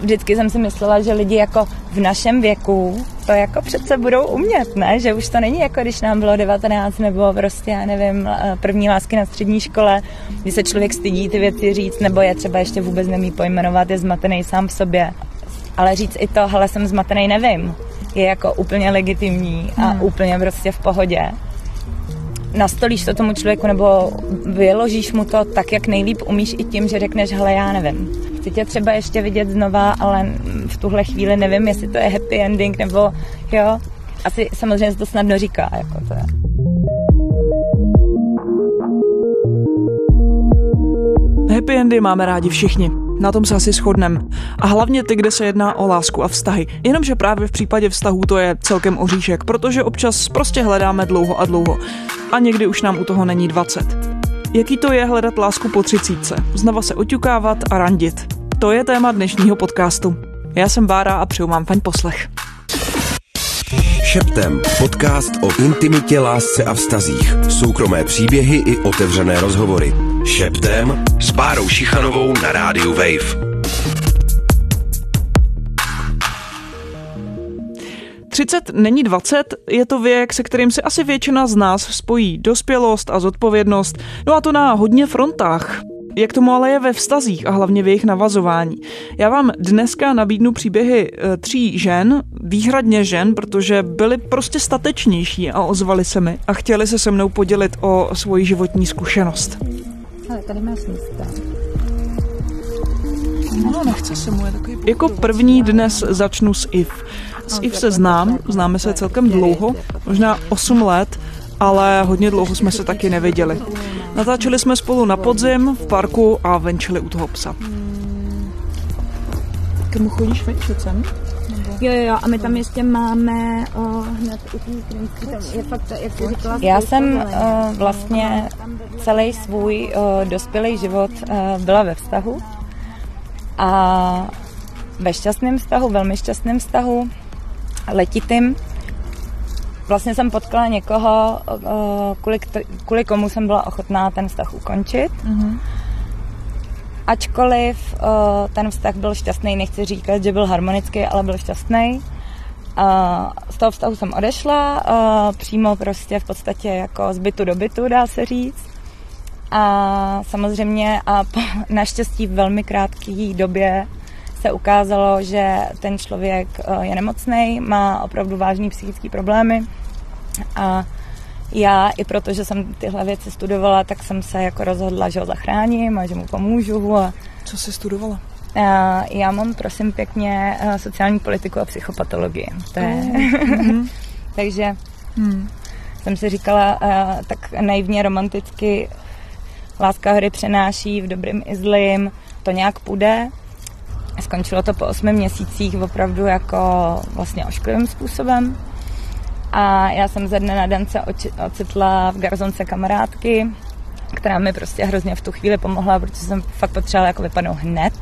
vždycky jsem si myslela, že lidi jako v našem věku to jako přece budou umět, ne? Že už to není jako když nám bylo 19 nebo prostě, já nevím, eh, první lásky na střední škole, kdy se člověk stydí ty věci říct, nebo je třeba ještě vůbec nemí pojmenovat, je zmatený sám v sobě. Ale říct i to, hele, jsem zmatený, nevím, je jako úplně legitimní a hmm. úplně prostě v pohodě nastolíš to tomu člověku nebo vyložíš mu to tak, jak nejlíp umíš i tím, že řekneš, hele, já nevím. Chci tě třeba ještě vidět znova, ale v tuhle chvíli nevím, jestli to je happy ending nebo jo. Asi samozřejmě se to snadno říká, jako to je. Happy endy máme rádi všichni. Na tom se asi shodneme. A hlavně ty, kde se jedná o lásku a vztahy. Jenomže právě v případě vztahů to je celkem oříšek, protože občas prostě hledáme dlouho a dlouho. A někdy už nám u toho není 20. Jaký to je hledat lásku po třicítce? Znova se oťukávat a randit. To je téma dnešního podcastu. Já jsem Bára a přeju vám paň poslech. Šeptem. Podcast o intimitě, lásce a vztazích. Soukromé příběhy i otevřené rozhovory. Šeptem s Bárou Šichanovou na rádiu Wave. 30 není 20, je to věk, se kterým si asi většina z nás spojí dospělost a zodpovědnost, no a to na hodně frontách. Jak tomu ale je ve vztazích a hlavně v jejich navazování. Já vám dneska nabídnu příběhy eh, tří žen, výhradně žen, protože byly prostě statečnější a ozvali se mi a chtěli se se mnou podělit o svoji životní zkušenost. Ale tady máš místa. No, nechce se mu, je takový Jako první dnes začnu s If. S If se znám, známe se celkem dlouho, možná 8 let, ale hodně dlouho jsme se taky neviděli. Natáčeli jsme spolu na podzim, v parku a venčili u toho psa. Komu chodíš venčit sem? Jo, jo, jo, a my tam ještě máme o, hned u je fakt, jak jsi říkala, Já jsem uh, vlastně celý svůj uh, dospělý život uh, byla ve vztahu a ve šťastném vztahu, velmi šťastném vztahu, letitým. Vlastně jsem potkala někoho, kvůli, kvůli komu jsem byla ochotná ten vztah ukončit. Mm-hmm. Ačkoliv ten vztah byl šťastný, nechci říkat, že byl harmonický, ale byl šťastný. Z toho vztahu jsem odešla, přímo prostě v podstatě jako z bytu do bytu, dá se říct. A samozřejmě a po naštěstí v velmi krátké době se ukázalo, že ten člověk eh, je nemocný, má opravdu vážné psychické problémy a já i proto, že jsem tyhle věci studovala, tak jsem se jako rozhodla, že ho zachráním a že mu pomůžu. A Co jsi studovala? Já mám, prosím pěkně, eh, sociální politiku a psychopatologii. To je... Mm. Takže hmm. jsem si říkala eh, tak naivně romanticky, láska hry přenáší v dobrým i zlým, to nějak půjde. Skončilo to po osmi měsících opravdu jako vlastně ošklivým způsobem. A já jsem ze dne na den se ocitla v garzonce kamarádky, která mi prostě hrozně v tu chvíli pomohla, protože jsem fakt potřebovala jako vypadnout hned.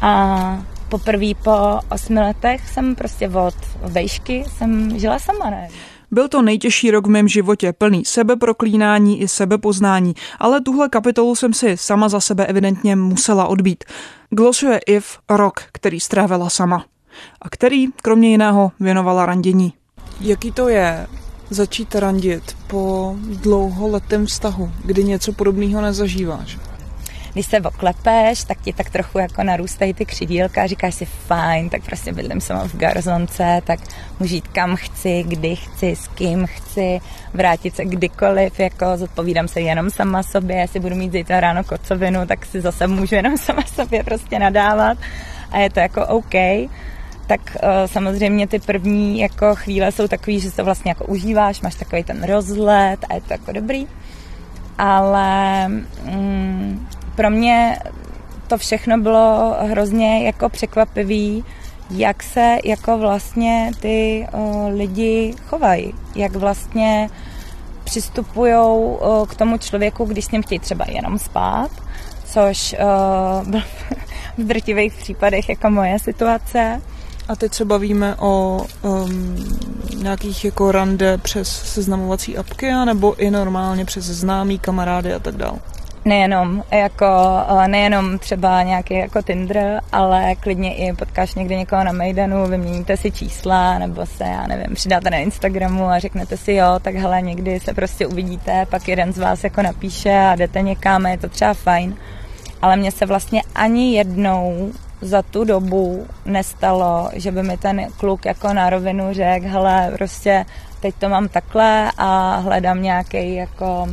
A poprvé po osmi letech jsem prostě od vejšky jsem žila sama, ne? Byl to nejtěžší rok v mém životě, plný sebeproklínání i sebepoznání, ale tuhle kapitolu jsem si sama za sebe evidentně musela odbít. Glosuje If rok, který strávila sama a který, kromě jiného, věnovala randění. Jaký to je začít randit po dlouholetém vztahu, kdy něco podobného nezažíváš? Když se oklepeš, tak ti tak trochu jako narůstají ty křidílka a říkáš si fajn, tak prostě bydlím sama v garzonce, tak můžu jít kam chci, kdy chci, s kým chci, vrátit se kdykoliv, jako zodpovídám se jenom sama sobě, jestli budu mít zítra ráno kocovinu, tak si zase můžu jenom sama sobě prostě nadávat a je to jako OK tak uh, samozřejmě ty první jako chvíle jsou takový, že to vlastně jako užíváš, máš takový ten rozlet a je to jako dobrý. Ale mm, pro mě to všechno bylo hrozně jako překvapivý, jak se jako vlastně ty uh, lidi chovají, jak vlastně přistupují k tomu člověku, když s ním chtějí třeba jenom spát, což uh, byl v drtivých případech jako moje situace. A teď se bavíme o um, nějakých jako rande přes seznamovací apky, nebo i normálně přes známý kamarády a tak dále? Nejenom jako, eh, nejenom třeba nějaký jako Tinder, ale klidně i potkáš někdy někoho na Maidanu, vyměníte si čísla, nebo se, já nevím, přidáte na Instagramu a řeknete si jo, tak hele, někdy se prostě uvidíte, pak jeden z vás jako napíše a jdete někam je to třeba fajn. Ale mně se vlastně ani jednou za tu dobu nestalo, že by mi ten kluk jako na rovinu řekl, hele, prostě teď to mám takhle a hledám nějaký jako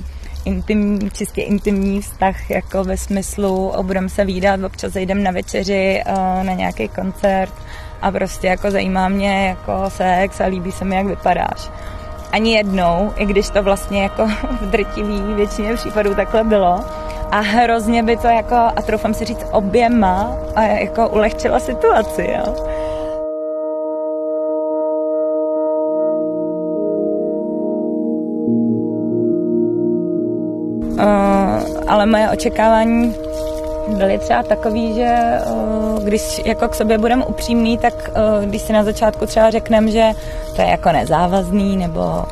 intimní, čistě intimní vztah, jako ve smyslu, budeme se výdat, občas jdem na večeři, eh, na nějaký koncert a prostě jako zajímá mě jako sex a líbí se mi, jak vypadáš. Ani jednou, i když to vlastně jako v drtivý většině případů takhle bylo. A hrozně by to jako, a troufám si říct, oběma a jako ulehčila situaci, jo. Ale moje očekávání byly třeba takový, že uh, když jako k sobě budeme upřímný, tak uh, když si na začátku třeba řekneme, že to je jako nezávazný nebo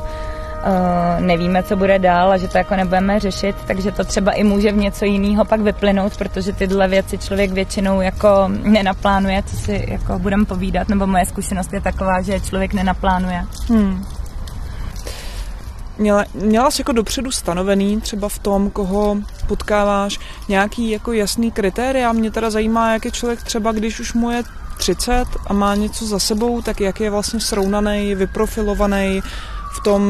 nevíme, co bude dál a že to jako nebudeme řešit, takže to třeba i může v něco jiného pak vyplynout, protože tyhle věci člověk většinou jako nenaplánuje, co si jako budeme povídat, nebo moje zkušenost je taková, že člověk nenaplánuje. Hmm. Měla, měla jsi jako dopředu stanovený třeba v tom, koho potkáváš, nějaký jako jasný kritéria. Mě teda zajímá, jak je člověk třeba, když už mu je 30 a má něco za sebou, tak jak je vlastně srovnaný, vyprofilovaný v tom,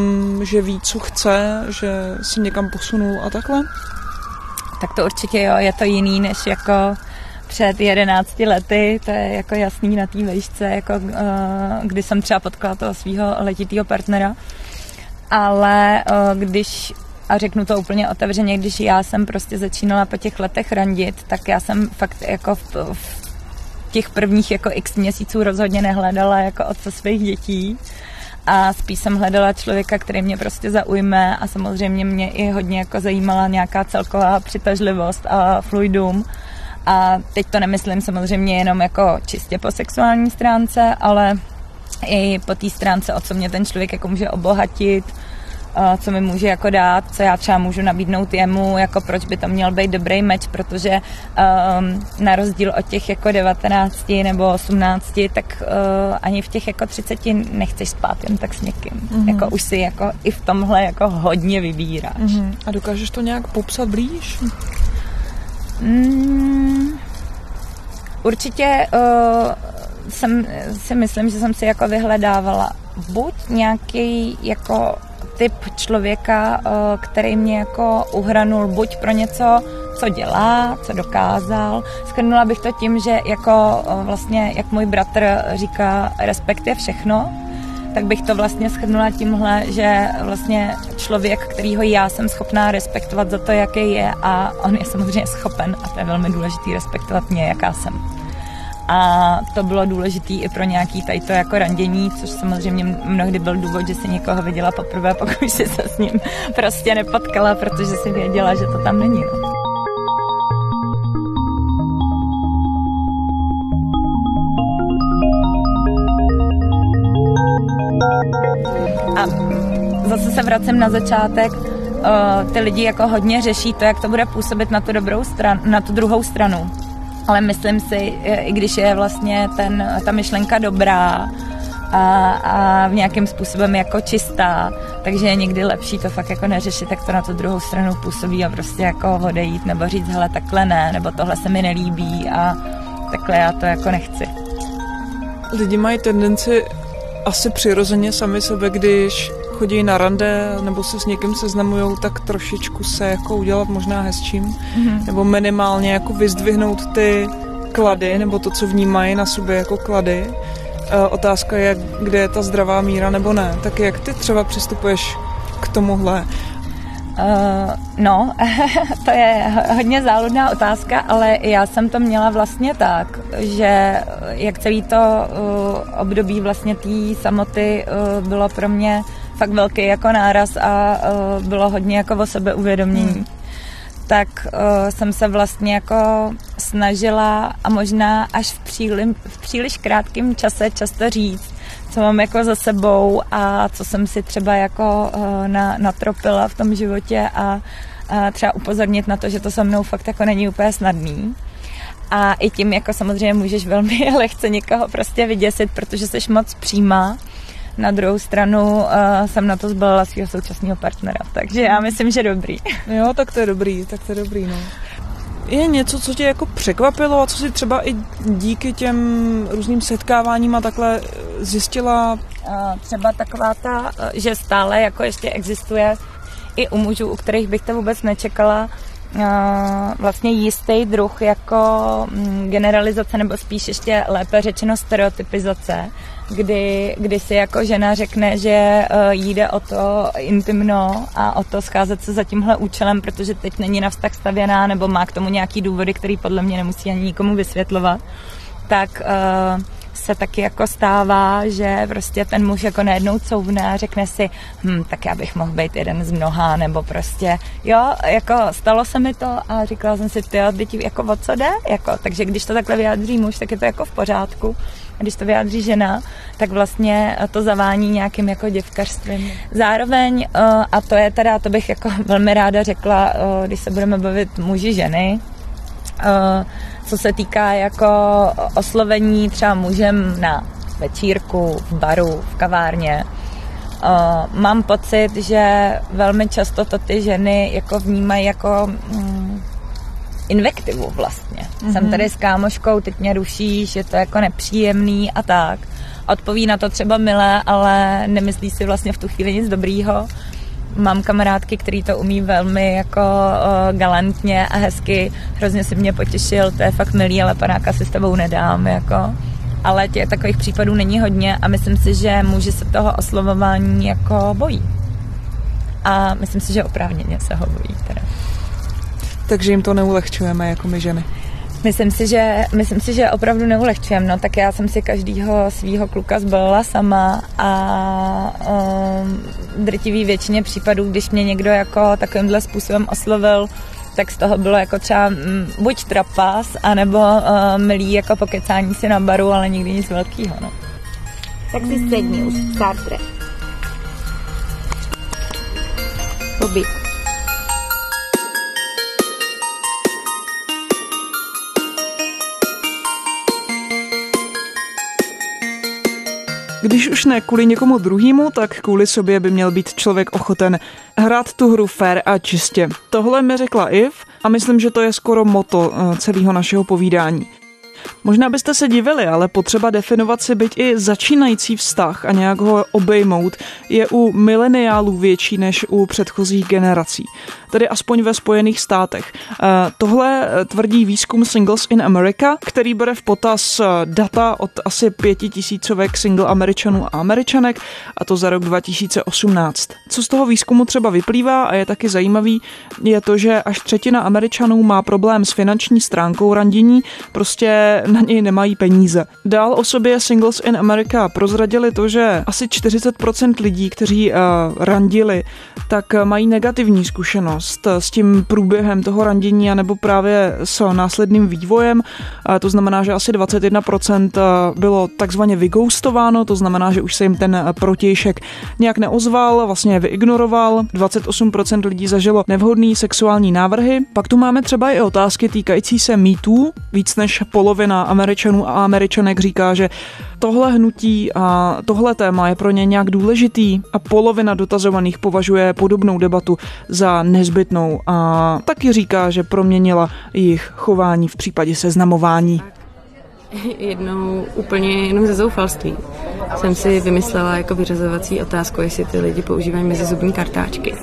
že ví, co chce, že se někam posunul a takhle? Tak to určitě jo, je to jiný než jako před 11 lety, to je jako jasný na té vejšce, jako uh, kdy jsem třeba potkala toho svého letitého partnera ale eh, když a řeknu to úplně otevřeně, když já jsem prostě začínala po těch letech randit, tak já jsem fakt jako v, v těch prvních jako x měsíců rozhodně nehledala jako otce svých dětí a spíš jsem hledala člověka, který mě prostě zaujme a samozřejmě mě i hodně jako zajímala nějaká celková přitažlivost a fluidum. A teď to nemyslím samozřejmě jenom jako čistě po sexuální stránce, ale i po té stránce, o co mě ten člověk jako může obohatit, co mi může jako dát, co já třeba můžu nabídnout jemu, jako proč by to měl být dobrý meč, protože um, na rozdíl od těch jako 19 nebo 18, tak uh, ani v těch jako 30 nechceš spát jen tak s někým. Mm-hmm. Jako už si jako i v tomhle jako hodně vybíráš. Mm-hmm. A dokážeš to nějak popsat blíž? Mm, určitě uh, jsem si myslím, že jsem si jako vyhledávala buď nějaký jako typ člověka, eh, který mě jako uhranul buď pro něco, co dělá, co dokázal. Schrnula bych to tím, že jako eh, vlastně, jak můj bratr říká, respekt je všechno, tak bych to vlastně schrnula tímhle, že vlastně člověk, kterýho já jsem schopná respektovat za to, jaký je a on je samozřejmě schopen a to je velmi důležitý respektovat mě, jaká jsem a to bylo důležité i pro nějaký tady to jako randění, což samozřejmě mnohdy byl důvod, že si někoho viděla poprvé, pokud si se s ním prostě nepotkala, protože si věděla, že to tam není. No. A zase se vracím na začátek, ty lidi jako hodně řeší to, jak to bude působit na tu dobrou stranu, na tu druhou stranu ale myslím si, i když je vlastně ten, ta myšlenka dobrá a, a v nějakým způsobem jako čistá, takže je někdy lepší to fakt jako neřešit, tak to na tu druhou stranu působí a prostě jako odejít nebo říct, hele takhle ne, nebo tohle se mi nelíbí a takhle já to jako nechci. Lidi mají tendenci asi přirozeně sami sebe, když chodí na rande nebo se s někým seznamují, tak trošičku se jako udělat možná hezčím, mm-hmm. nebo minimálně jako vyzdvihnout ty klady, nebo to, co vnímají na sobě jako klady. E, otázka je, kde je ta zdravá míra nebo ne. Tak jak ty třeba přistupuješ k tomuhle? Uh, no, to je hodně záludná otázka, ale já jsem to měla vlastně tak, že jak celý to uh, období vlastně té samoty uh, bylo pro mě fakt velký jako náraz a uh, bylo hodně jako o sebeuvědomění. Hmm. Tak uh, jsem se vlastně jako snažila a možná až v, přílim, v příliš krátkém čase často říct, co mám jako za sebou a co jsem si třeba jako uh, na, natropila v tom životě a třeba upozornit na to, že to se mnou fakt jako není úplně snadný. A i tím jako samozřejmě můžeš velmi lehce někoho prostě vyděsit, protože jsi moc přímá. Na druhou stranu uh, jsem na to zbalila svého současného partnera, takže já myslím, že dobrý. Jo, tak to je dobrý, tak to je dobrý, no. Je něco, co tě jako překvapilo a co si třeba i díky těm různým setkáváním a takhle zjistila? Třeba taková ta, že stále jako ještě existuje i u mužů, u kterých bych to vůbec nečekala, vlastně jistý druh jako mm, generalizace, nebo spíš ještě lépe řečeno stereotypizace, kdy, kdy si jako žena řekne, že e, jde o to intimno a o to scházet se za tímhle účelem, protože teď není na vztah stavěná nebo má k tomu nějaký důvody, který podle mě nemusí ani nikomu vysvětlovat, tak uh, se taky jako stává, že prostě ten muž jako najednou couvne a řekne si, hm, tak já bych mohl být jeden z mnoha, nebo prostě, jo, jako stalo se mi to a říkala jsem si, ty teď jako o co jde, jako, takže když to takhle vyjádří muž, tak je to jako v pořádku. Když to vyjádří žena, tak vlastně to zavání nějakým jako děvkařstvím. Zároveň, eh, a to je teda, to bych jako velmi ráda řekla, eh, když se budeme bavit muži ženy, eh, co se týká jako oslovení třeba mužem na večírku, v baru, v kavárně. Mám pocit, že velmi často to ty ženy jako vnímají jako mm, invektivu vlastně. Mm-hmm. Jsem tady s kámoškou, teď mě rušíš, je to jako nepříjemný a tak. Odpoví na to třeba milé, ale nemyslí si vlastně v tu chvíli nic dobrýho mám kamarádky, který to umí velmi jako uh, galantně a hezky. Hrozně si mě potěšil, to je fakt milý, ale panáka si s tebou nedám, jako. Ale těch takových případů není hodně a myslím si, že muži se toho oslovování jako bojí. A myslím si, že oprávněně se ho bojí teda. Takže jim to neulehčujeme jako my ženy. Myslím si, že, myslím si, že opravdu neulehčujem. No, tak já jsem si každýho svého kluka zbalila sama a um, drtivý většině případů, když mě někdo jako takovýmhle způsobem oslovil, tak z toho bylo jako třeba m, mm, buď trapas, anebo uh, milý jako pokecání si na baru, ale nikdy nic velkého. No. Tak si sedni už, Sartre. Když už ne kvůli někomu druhému, tak kvůli sobě by měl být člověk ochoten hrát tu hru fair a čistě. Tohle mi řekla Iv a myslím, že to je skoro moto eh, celého našeho povídání. Možná byste se divili, ale potřeba definovat si byť i začínající vztah a nějak ho obejmout je u mileniálů větší než u předchozích generací. Tedy aspoň ve Spojených státech. Eh, tohle eh, tvrdí výzkum Singles in America, který bere v potaz eh, data od asi pětitisícovek single američanů a američanek, a to za rok 2018. Co z toho výzkumu třeba vyplývá a je taky zajímavý, je to, že až třetina američanů má problém s finanční stránkou randění, prostě na něj nemají peníze. Dál o sobě Singles in America prozradili to, že asi 40% lidí, kteří uh, randili, tak mají negativní zkušenost s tím průběhem toho randění nebo právě s následným vývojem. To znamená, že asi 21% bylo takzvaně vygoustováno, to znamená, že už se jim ten protějšek nějak neozval, vlastně je vyignoroval. 28% lidí zažilo nevhodný sexuální návrhy. Pak tu máme třeba i otázky týkající se mýtů. Víc než polovina polovina Američanů a Američanek říká, že tohle hnutí a tohle téma je pro ně nějak důležitý a polovina dotazovaných považuje podobnou debatu za nezbytnou a taky říká, že proměnila jejich chování v případě seznamování. Jednou úplně jenom ze zoufalství jsem si vymyslela jako vyřazovací otázku, jestli ty lidi používají mezizubní kartáčky.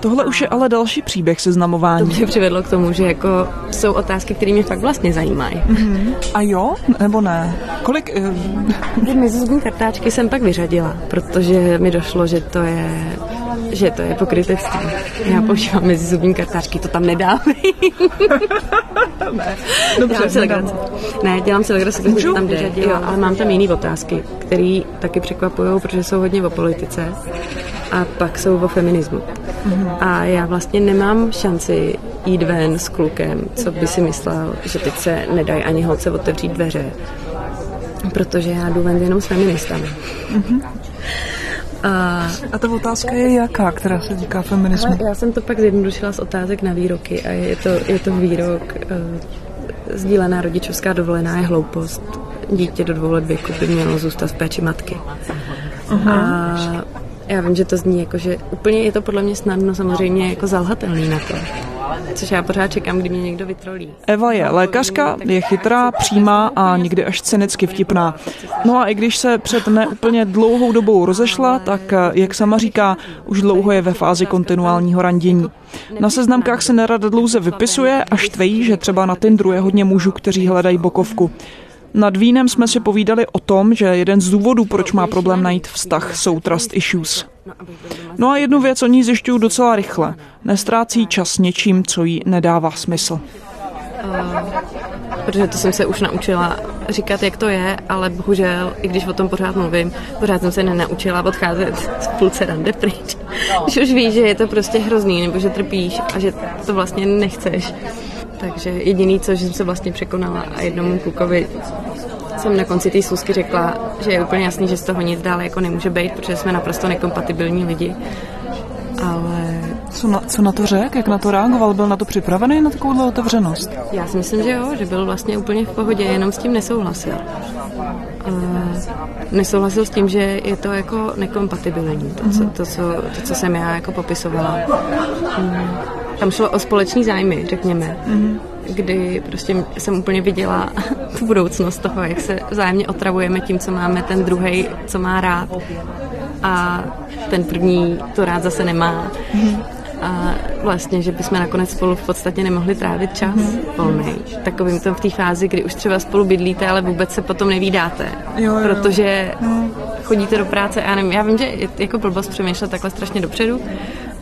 Tohle už je ale další příběh seznamování. To mě přivedlo k tomu, že jako jsou otázky, které mě fakt vlastně zajímají. Mm-hmm. A jo? Nebo ne? Kolik... Uh... Ty mezizubní kartáčky jsem pak vyřadila, protože mi došlo, že to je že to je pokrytectví. Já používám mezi zubní kartáčky, to tam nedávej. ne, dobře, dělám si legraci. Ne, dělám si legraci, že to tam jde, jo, ale mám tam jiné otázky, které taky překvapují, protože jsou hodně o politice a pak jsou o feminismu. Mm-hmm. A já vlastně nemám šanci jít ven s klukem, co by si myslel, že teď se nedají ani holce otevřít dveře, protože já jdu ven jenom s feministami. Mm-hmm. A, a ta otázka je jaká, která se týká feminismu? Ale já jsem to pak zjednodušila z otázek na výroky a je to, je to výrok uh, sdílená rodičovská dovolená je hloupost. Dítě do dvou let věku by mělo zůstat v péči matky. Uh-huh. A já vím, že to zní jako, že úplně je to podle mě snadno samozřejmě jako zalhatelný na to. Což já pořád čekám, kdy mě někdo vytrolí. Eva je lékařka, je chytrá, přímá a někdy až cynicky vtipná. No a i když se před neúplně dlouhou dobou rozešla, tak, jak sama říká, už dlouho je ve fázi kontinuálního randění. Na seznamkách se nerada dlouze vypisuje a štvejí, že třeba na Tinderu je hodně mužů, kteří hledají bokovku. Nad vínem jsme si povídali o tom, že jeden z důvodů, proč má problém najít vztah, jsou trust issues. No a jednu věc o ní zjišťuju docela rychle. Nestrácí čas něčím, co jí nedává smysl. Uh, protože to jsem se už naučila říkat, jak to je, ale bohužel, i když o tom pořád mluvím, pořád jsem se nenaučila odcházet z půlce rande pryč. Když už víš, že je to prostě hrozný, nebo že trpíš a že to vlastně nechceš, takže jediný, co jsem se vlastně překonala a jednomu klukovi jsem na konci té schůzky řekla, že je úplně jasný, že z toho nic dál jako nemůže být, protože jsme naprosto nekompatibilní lidi. Ale... Co na, co na to řekl? Jak na to reagoval? Byl na to připravený, na takovou otevřenost? Já si myslím, že jo, že byl vlastně úplně v pohodě, jenom s tím nesouhlasil. Uh, nesouhlasil s tím, že je to jako nekompatibilní, to, co, to, co, to, co jsem já jako popisovala. Um, tam šlo o společný zájmy, řekněme. Mm-hmm. Kdy prostě jsem úplně viděla tu budoucnost toho, jak se vzájemně otravujeme tím, co máme, ten druhý, co má rád. A ten první to rád zase nemá. Mm-hmm. A vlastně, že bychom nakonec spolu v podstatě nemohli trávit čas mm-hmm. volný. Takovým to v té fázi, kdy už třeba spolu bydlíte, ale vůbec se potom nevídáte. Jo, jo. Protože mm. chodíte do práce a nevím, já vím, že je jako blbost přemýšlet takhle strašně dopředu,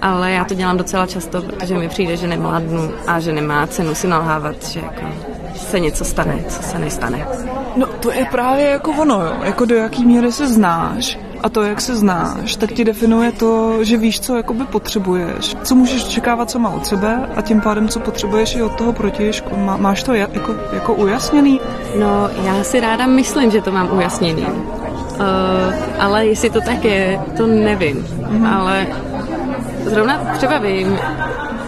ale já to dělám docela často, protože mi přijde, že nemládnu a že nemá cenu si nalhávat, že jako se něco stane, co se nestane. No to je právě jako ono, jo. jako do jaký míry se znáš a to, jak se znáš, tak ti definuje to, že víš, co jakoby potřebuješ, co můžeš očekávat, co má od sebe a tím pádem, co potřebuješ i od toho protějšku. Má, máš to jako, jako ujasněný? No, já si ráda myslím, že to mám ujasněný. Uh, ale jestli to tak je, to nevím. Mm-hmm. Ale zrovna třeba vím,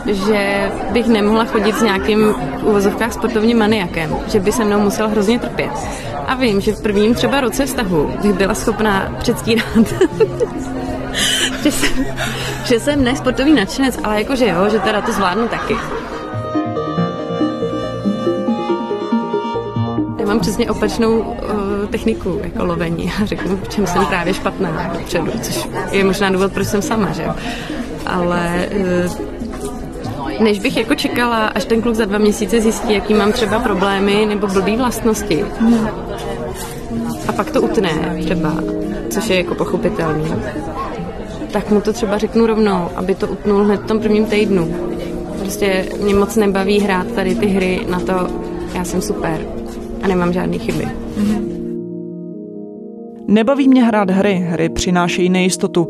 že bych nemohla chodit s nějakým uvozovkách sportovním maniakem, že by se mnou musel hrozně trpět. A vím, že v prvním třeba roce vztahu bych byla schopná předstírat, že, jsem, že jsem nesportovní nadšenec, ale jakože jo, že teda to zvládnu taky. Já mám přesně opačnou uh, techniku jako lovení a řeknu, v čem jsem právě špatná dopředu, což je možná důvod, proč jsem sama, že jo ale eh, než bych jako čekala, až ten kluk za dva měsíce zjistí, jaký mám třeba problémy nebo blbý vlastnosti. A pak to utne třeba, což je jako pochopitelný. Tak mu to třeba řeknu rovnou, aby to utnul hned v tom prvním týdnu. Prostě mě moc nebaví hrát tady ty hry na to, já jsem super a nemám žádné chyby. Nebaví mě hrát hry, hry přinášejí nejistotu.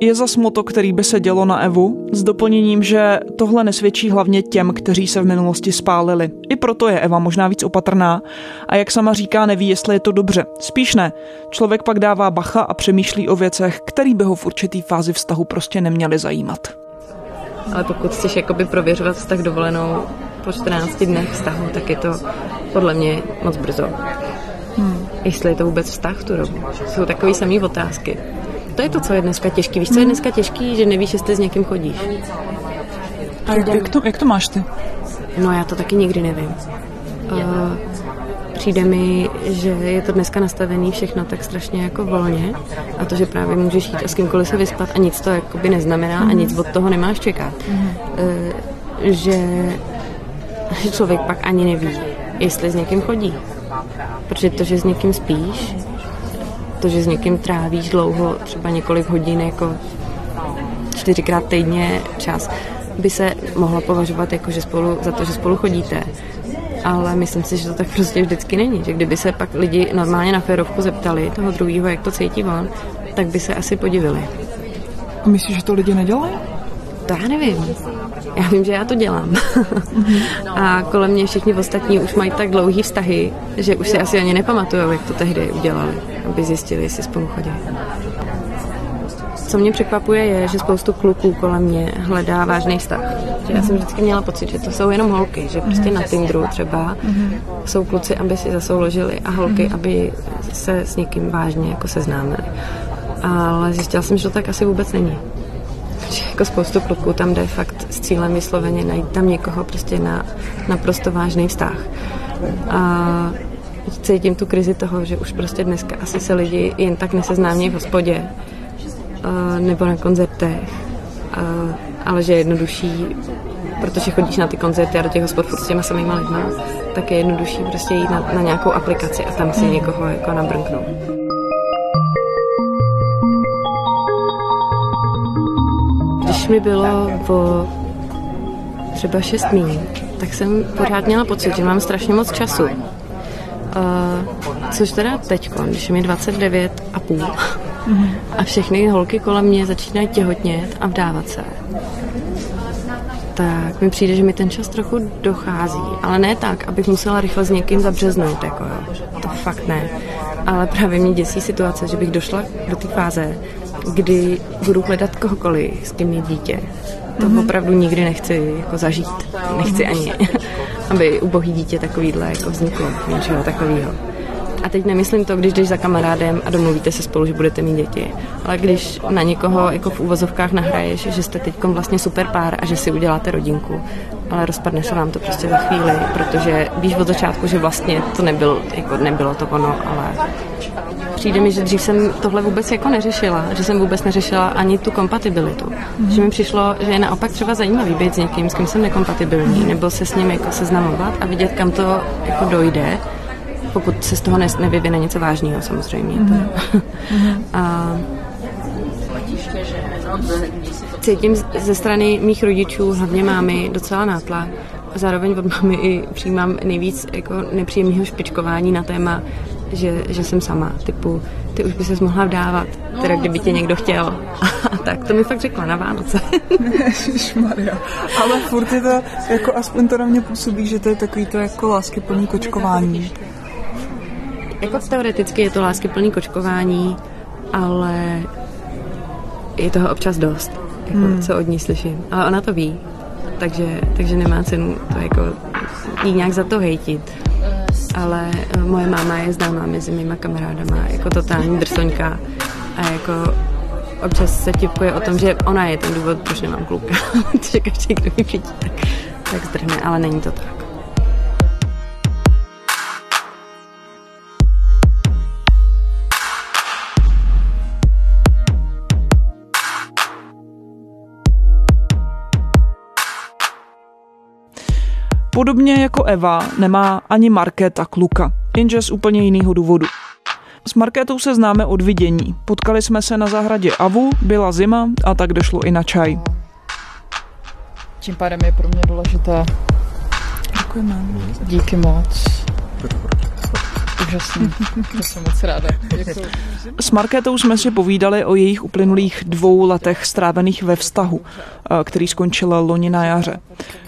Je za smoto, který by se dělo na Evu, s doplněním, že tohle nesvědčí hlavně těm, kteří se v minulosti spálili. I proto je Eva možná víc opatrná a jak sama říká, neví, jestli je to dobře. Spíš ne. Člověk pak dává bacha a přemýšlí o věcech, který by ho v určitý fázi vztahu prostě neměly zajímat. Ale pokud chceš jakoby prověřovat vztah dovolenou po 14 dnech vztahu, tak je to podle mě moc brzo. Hmm. Jestli je to vůbec vztah tu dobu. Jsou takové samé otázky. To je to, co je dneska těžký. Víš, co je dneska těžký? Že nevíš, jestli s někým chodíš. A jak, jak, to, jak to máš ty? No já to taky nikdy nevím. Uh, přijde mi, že je to dneska nastavené všechno tak strašně jako volně a to, že právě můžeš jít a s kýmkoliv se vyspat a nic to jakoby neznamená a nic od toho nemáš čekat. Uh, že, že člověk pak ani neví, jestli s někým chodí. Protože to, že s někým spíš, to, že s někým trávíš dlouho, třeba několik hodin, jako čtyřikrát týdně čas, by se mohlo považovat jako, že spolu, za to, že spolu chodíte. Ale myslím si, že to tak prostě vždycky není. Že kdyby se pak lidi normálně na férovku zeptali toho druhého, jak to cítí on, tak by se asi podivili. A myslíš, že to lidi nedělají? To já nevím. Já vím, že já to dělám. a kolem mě všichni ostatní už mají tak dlouhý vztahy, že už si asi ani nepamatují, jak to tehdy udělali, aby zjistili, jestli spolu chodí co mě překvapuje, je, že spoustu kluků kolem mě hledá vážný vztah. Já jsem vždycky měla pocit, že to jsou jenom holky, že prostě na Tinderu třeba jsou kluci, aby si zasouložili a holky, aby se s někým vážně jako seznámili. Ale zjistila jsem, že to tak asi vůbec není. Jako spoustu kluků tam jde fakt s cílem vysloveně najít tam někoho prostě na naprosto vážný vztah. A cítím tu krizi toho, že už prostě dneska asi se lidi jen tak neseznámí v hospodě nebo na koncertech, ale že je jednodušší, protože chodíš na ty koncerty a do těch hospod furt s těma samýma lidma, tak je jednodušší prostě jít na, na nějakou aplikaci a tam si někoho jako nabrnknout. Mi bylo po třeba šest míň, tak jsem pořád měla pocit, že mám strašně moc času. Uh, což teda teď, když mi 29 a půl a všechny holky kolem mě začínají těhotnět a vdávat se, tak mi přijde, že mi ten čas trochu dochází. Ale ne tak, abych musela rychle s někým zabřeznout, jako jo. To fakt ne. Ale právě mě děsí situace, že bych došla do té fáze, kdy budu hledat kohokoliv, s kým mít dítě. To mm-hmm. opravdu nikdy nechci jako zažít. Nechci ani, aby ubohý dítě takovýhle jako vzniklo, něčeho takového. A teď nemyslím to, když jdeš za kamarádem a domluvíte se spolu, že budete mít děti, ale když na někoho jako v úvozovkách nahraješ, že jste teď vlastně super pár a že si uděláte rodinku, ale rozpadne se vám to prostě za chvíli, protože víš od začátku, že vlastně to nebyl, jako nebylo to ono, ale přijde mi, že dřív jsem tohle vůbec jako neřešila, že jsem vůbec neřešila ani tu kompatibilitu. Mm. Že mi přišlo, že je naopak třeba zajímavý být s někým, s kým jsem nekompatibilní, nebo se s ním jako seznamovat a vidět, kam to jako dojde, pokud se z toho nevyvine něco vážného samozřejmě. Mm. a cítím ze strany mých rodičů, hlavně mámy, docela nátlak. Zároveň od mámy i přijímám nejvíc jako nepříjemného špičkování na téma, že, že jsem sama, typu, ty už by se mohla vdávat, teda kdyby tě někdo chtěl. A tak, to mi fakt řekla na Vánoce. Maria. Ale furt je to, jako aspoň to na mě působí, že to je takový to jako láskyplný kočkování. Jako teoreticky je to láskyplný kočkování, ale je toho občas dost, jako, hmm. co od ní slyším. Ale ona to ví, takže, takže nemá cenu to jako jí nějak za to hejtit ale eh, moje máma je známá mezi mýma kamarádama jako totální drsoňka a jako občas se tipkuje o tom, že ona je ten důvod, proč nemám kluka. že každý, kdo mi vidí, tak, tak zdrhne, ale není to tak. Podobně jako Eva nemá ani Markéta kluka, jenže z úplně jiného důvodu. S Markétou se známe od vidění. Potkali jsme se na zahradě Avu, byla zima a tak došlo i na čaj. Tím pádem je pro mě důležité. Děkujeme. Díky moc. Úžasný, to jsem moc ráda. Děkuji. S Markétou jsme si povídali o jejich uplynulých dvou letech strávených ve vztahu, eh, který skončil loni na jaře.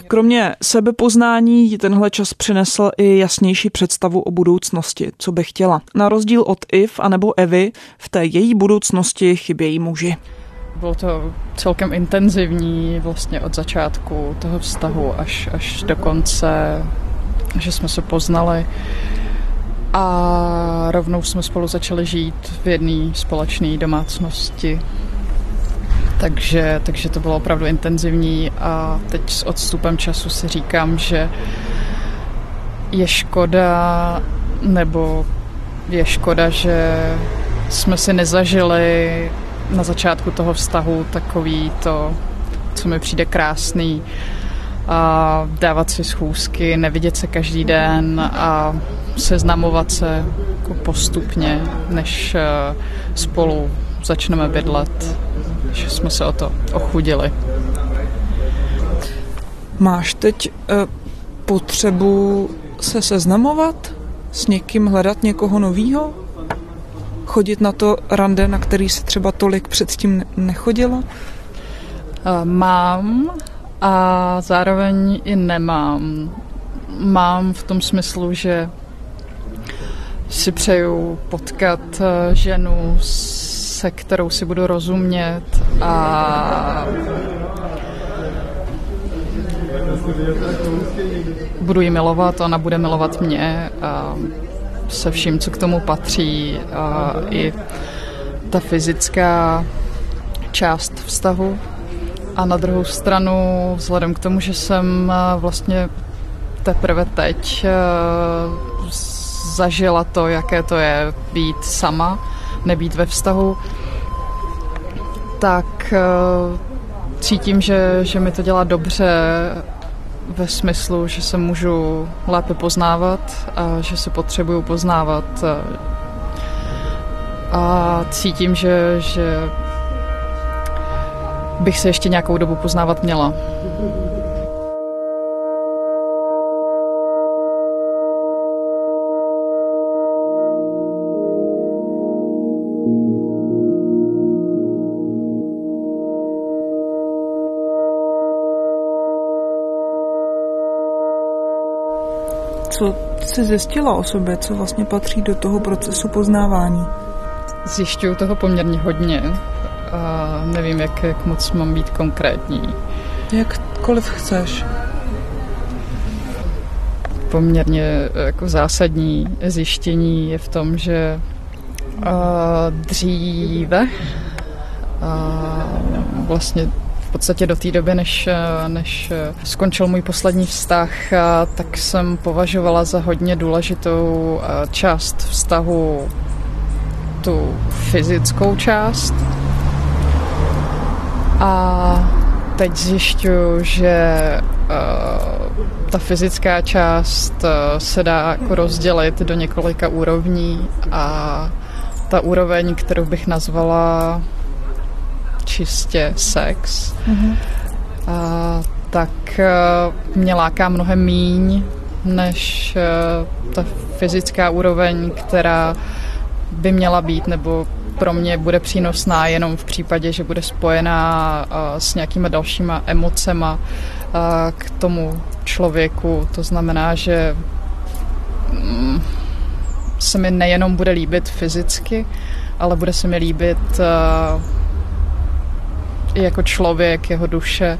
Kromě sebepoznání tenhle čas přinesl i jasnější představu o budoucnosti, co by chtěla. Na rozdíl od Iv anebo Evy, v té její budoucnosti chybějí muži. Bylo to celkem intenzivní vlastně od začátku toho vztahu až, až do konce, že jsme se poznali a rovnou jsme spolu začali žít v jedné společné domácnosti. Takže, takže to bylo opravdu intenzivní a teď s odstupem času si říkám, že je škoda, nebo je škoda, že jsme si nezažili na začátku toho vztahu takový to, co mi přijde krásný, a dávat si schůzky, nevidět se každý den a seznamovat se jako postupně, než eh, spolu začneme bydlet, že jsme se o to ochudili. Máš teď uh, potřebu se seznamovat s někým, hledat někoho novýho? Chodit na to rande, na který se třeba tolik předtím nechodila? Uh, mám a zároveň i nemám. Mám v tom smyslu, že si přeju potkat eh, ženu, se kterou si budu rozumět a budu ji milovat, ona bude milovat mě a se vším, co k tomu patří a i ta fyzická část vztahu. A na druhou stranu, vzhledem k tomu, že jsem vlastně teprve teď zažila to, jaké to je být sama, nebýt ve vztahu, tak cítím, že, že mi to dělá dobře ve smyslu, že se můžu lépe poznávat a že se potřebuju poznávat. A cítím, že, že bych se ještě nějakou dobu poznávat měla. Co jsi zjistila o sobě, co vlastně patří do toho procesu poznávání? Zjišťuju toho poměrně hodně a nevím, jak, jak moc mám být konkrétní. Jakkoliv chceš. Poměrně jako zásadní zjištění je v tom, že a, dříve a, vlastně v podstatě do té doby, než, než skončil můj poslední vztah, tak jsem považovala za hodně důležitou část vztahu tu fyzickou část. A teď zjišťuju, že ta fyzická část se dá jako rozdělit do několika úrovní a ta úroveň, kterou bych nazvala čistě sex, mm-hmm. a, tak a, mě láká mnohem míň než a, ta fyzická úroveň, která by měla být, nebo pro mě bude přínosná jenom v případě, že bude spojená s nějakými dalšíma emocema k tomu člověku. To znamená, že mm, se mi nejenom bude líbit fyzicky, ale bude se mi líbit i jako člověk, jeho duše,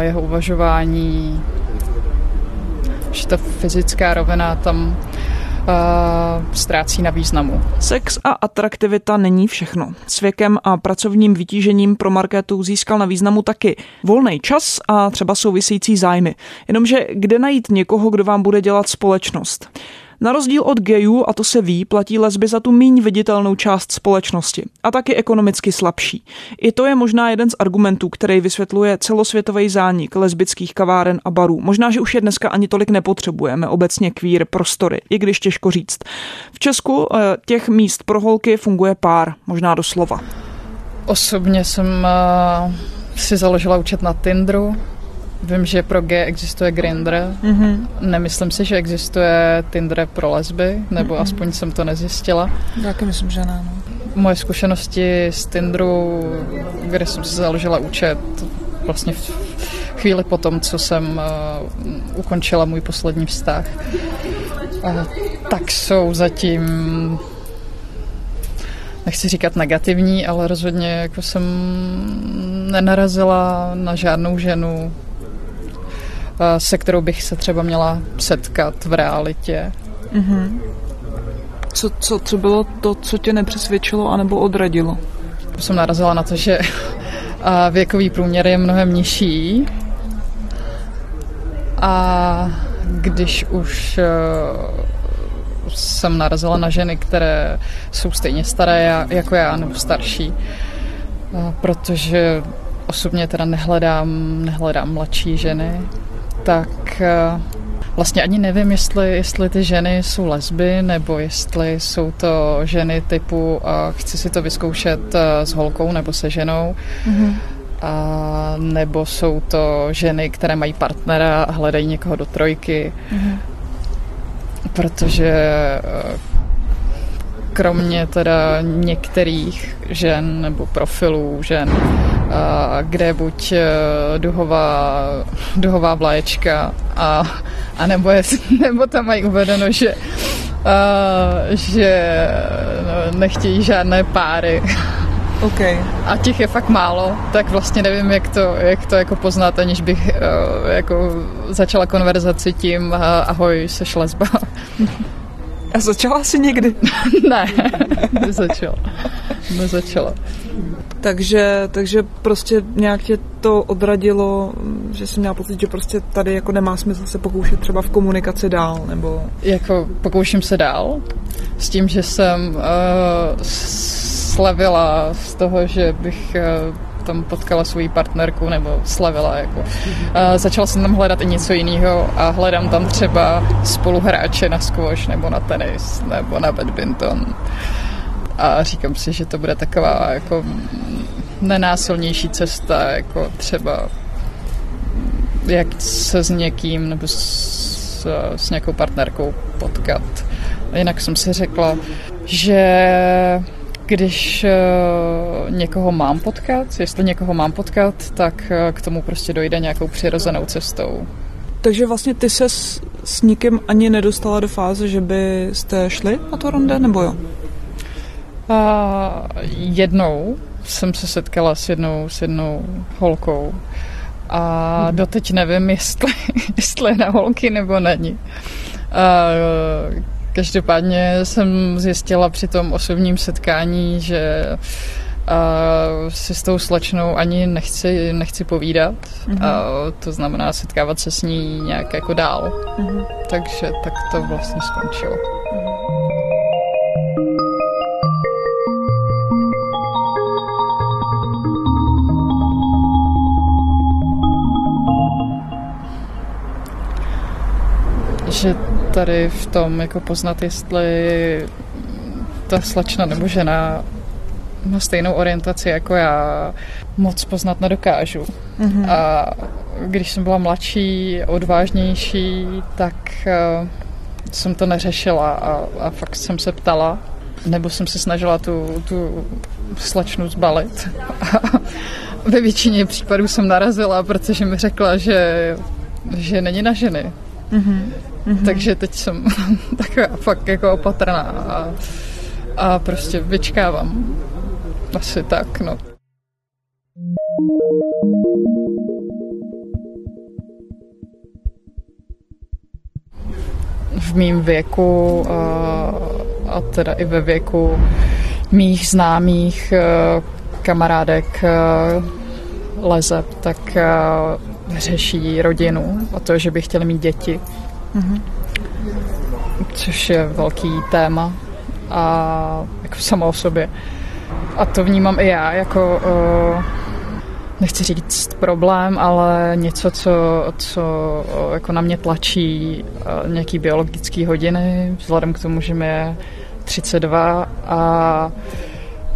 jeho uvažování, že ta fyzická rovina tam ztrácí na významu. Sex a atraktivita není všechno. S věkem a pracovním vytížením pro Markétu získal na významu taky volný čas a třeba související zájmy. Jenomže kde najít někoho, kdo vám bude dělat společnost? Na rozdíl od gejů, a to se ví, platí lesby za tu míň viditelnou část společnosti a taky ekonomicky slabší. I to je možná jeden z argumentů, který vysvětluje celosvětový zánik lesbických kaváren a barů. Možná, že už je dneska ani tolik nepotřebujeme obecně kvír prostory, i když těžko říct. V Česku eh, těch míst pro holky funguje pár, možná doslova. Osobně jsem uh, si založila účet na Tinderu, Vím, že pro G existuje Grindr. Mm-hmm. Nemyslím si, že existuje Tinder pro lesby, nebo mm-hmm. aspoň jsem to nezjistila. Taky myslím, že ne. No. Moje zkušenosti z Tinderu, kde jsem si založila účet vlastně v chvíli po tom, co jsem uh, ukončila můj poslední vztah, uh, tak jsou zatím nechci říkat negativní, ale rozhodně jako jsem nenarazila na žádnou ženu, se kterou bych se třeba měla setkat v realitě. Mm-hmm. Co, co, co bylo to, co tě nepřesvědčilo anebo odradilo? Jsem narazila na to, že věkový průměr je mnohem nižší a když už e, jsem narazila na ženy, které jsou stejně staré jako já nebo starší, protože osobně teda nehledám, nehledám mladší ženy, tak eh, vlastně ani nevím, jestli, jestli ty ženy jsou lesby, nebo jestli jsou to ženy typu a chci si to vyzkoušet eh, s holkou nebo se ženou. Mm-hmm. A nebo jsou to ženy, které mají partnera a hledají někoho do trojky. Mm-hmm. Protože eh, kromě teda některých žen nebo profilů žen, kde buď e, duhová, duhová vlaječka a, a nebo, je, nebo tam mají uvedeno, že, a, že nechtějí žádné páry. Okay. A těch je fakt málo, tak vlastně nevím, jak to, jak to jako poznat, aniž bych uh, jako začala konverzaci tím uh, ahoj, seš lesba. A začala jsi někdy? ne, nezačala. Nezačala. Takže, takže prostě nějak tě to odradilo, že jsem měla pocit, že prostě tady jako nemá smysl se pokoušet třeba v komunikaci dál, nebo... Jako pokouším se dál s tím, že jsem uh, slevila z toho, že bych uh, tam potkala svoji partnerku nebo slavila. Jako. Uh, začala jsem tam hledat i něco jiného a hledám tam třeba spoluhráče na squash nebo na tenis nebo na badminton. A říkám si, že to bude taková jako nenásilnější cesta, jako třeba jak se s někým nebo s, s nějakou partnerkou potkat. Jinak jsem si řekla, že když uh, někoho mám potkat, jestli někoho mám potkat, tak uh, k tomu prostě dojde nějakou přirozenou cestou. Takže vlastně ty se s, s nikým ani nedostala do fáze, že byste šli na to ronde, nebo jo? Uh, jednou jsem se setkala s jednou, s jednou holkou a hmm. doteď nevím, jestli, jestli je na holky nebo není. Uh, Každopádně jsem zjistila při tom osobním setkání, že uh, si s tou slečnou ani nechci, nechci povídat. Mm-hmm. A to znamená setkávat se s ní nějak jako dál. Mm-hmm. Takže tak to vlastně skončilo. Že tady v tom jako poznat, jestli ta slečna nebo žena má stejnou orientaci jako já, moc poznat nedokážu. Mm-hmm. A když jsem byla mladší, odvážnější, tak uh, jsem to neřešila a, a fakt jsem se ptala, nebo jsem se snažila tu, tu slečnu zbalit. A ve většině případů jsem narazila, protože mi řekla, že, že není na ženy. Mm-hmm. Mm-hmm. Takže teď jsem taková fakt jako opatrná a, a prostě vyčkávám. Asi tak, no. V mém věku a, a teda i ve věku mých známých kamarádek lezeb, tak řeší rodinu a to, že by chtěli mít děti. Mm-hmm. Což je velký téma a jako samo o sobě. A to vnímám i já jako uh, nechci říct problém, ale něco, co, co uh, jako na mě tlačí uh, nějaký biologický hodiny, vzhledem k tomu, že mi je 32 a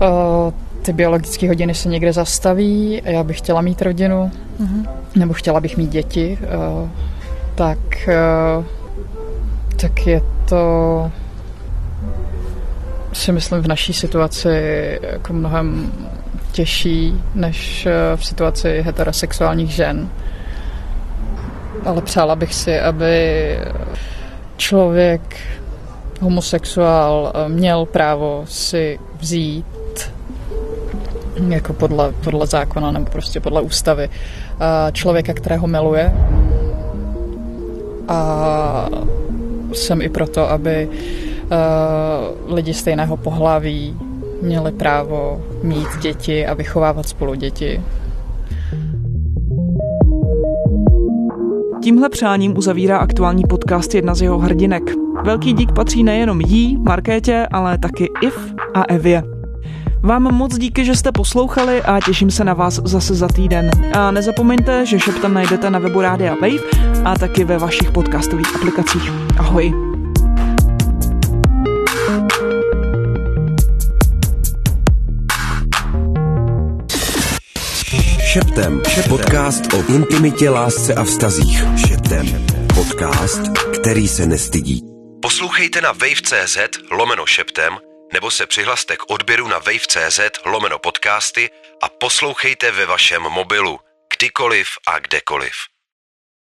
uh, ty biologické hodiny se někde zastaví a já bych chtěla mít rodinu, mm-hmm. nebo chtěla bych mít děti. Uh, tak, eh, tak je to si myslím v naší situaci jako mnohem těžší než eh, v situaci heterosexuálních žen. Ale přála bych si, aby člověk homosexuál eh, měl právo si vzít jako podle, podle zákona nebo prostě podle ústavy člověka, kterého miluje a jsem i proto, aby uh, lidi stejného pohlaví měli právo mít děti a vychovávat spolu děti. Tímhle přáním uzavírá aktuální podcast jedna z jeho hrdinek. Velký dík patří nejenom jí, Markétě, ale taky Iv a Evě. Vám moc díky, že jste poslouchali a těším se na vás zase za týden. A nezapomeňte, že Šeptan najdete na webu Rádia Wave a taky ve vašich podcastových aplikacích. Ahoj. Šeptem. Podcast o intimitě, lásce a vztazích. Šeptem. Podcast, který se nestydí. Poslouchejte na wave.cz lomeno šeptem nebo se přihlaste k odběru na wave.cz lomeno podcasty a poslouchejte ve vašem mobilu, kdykoliv a kdekoliv.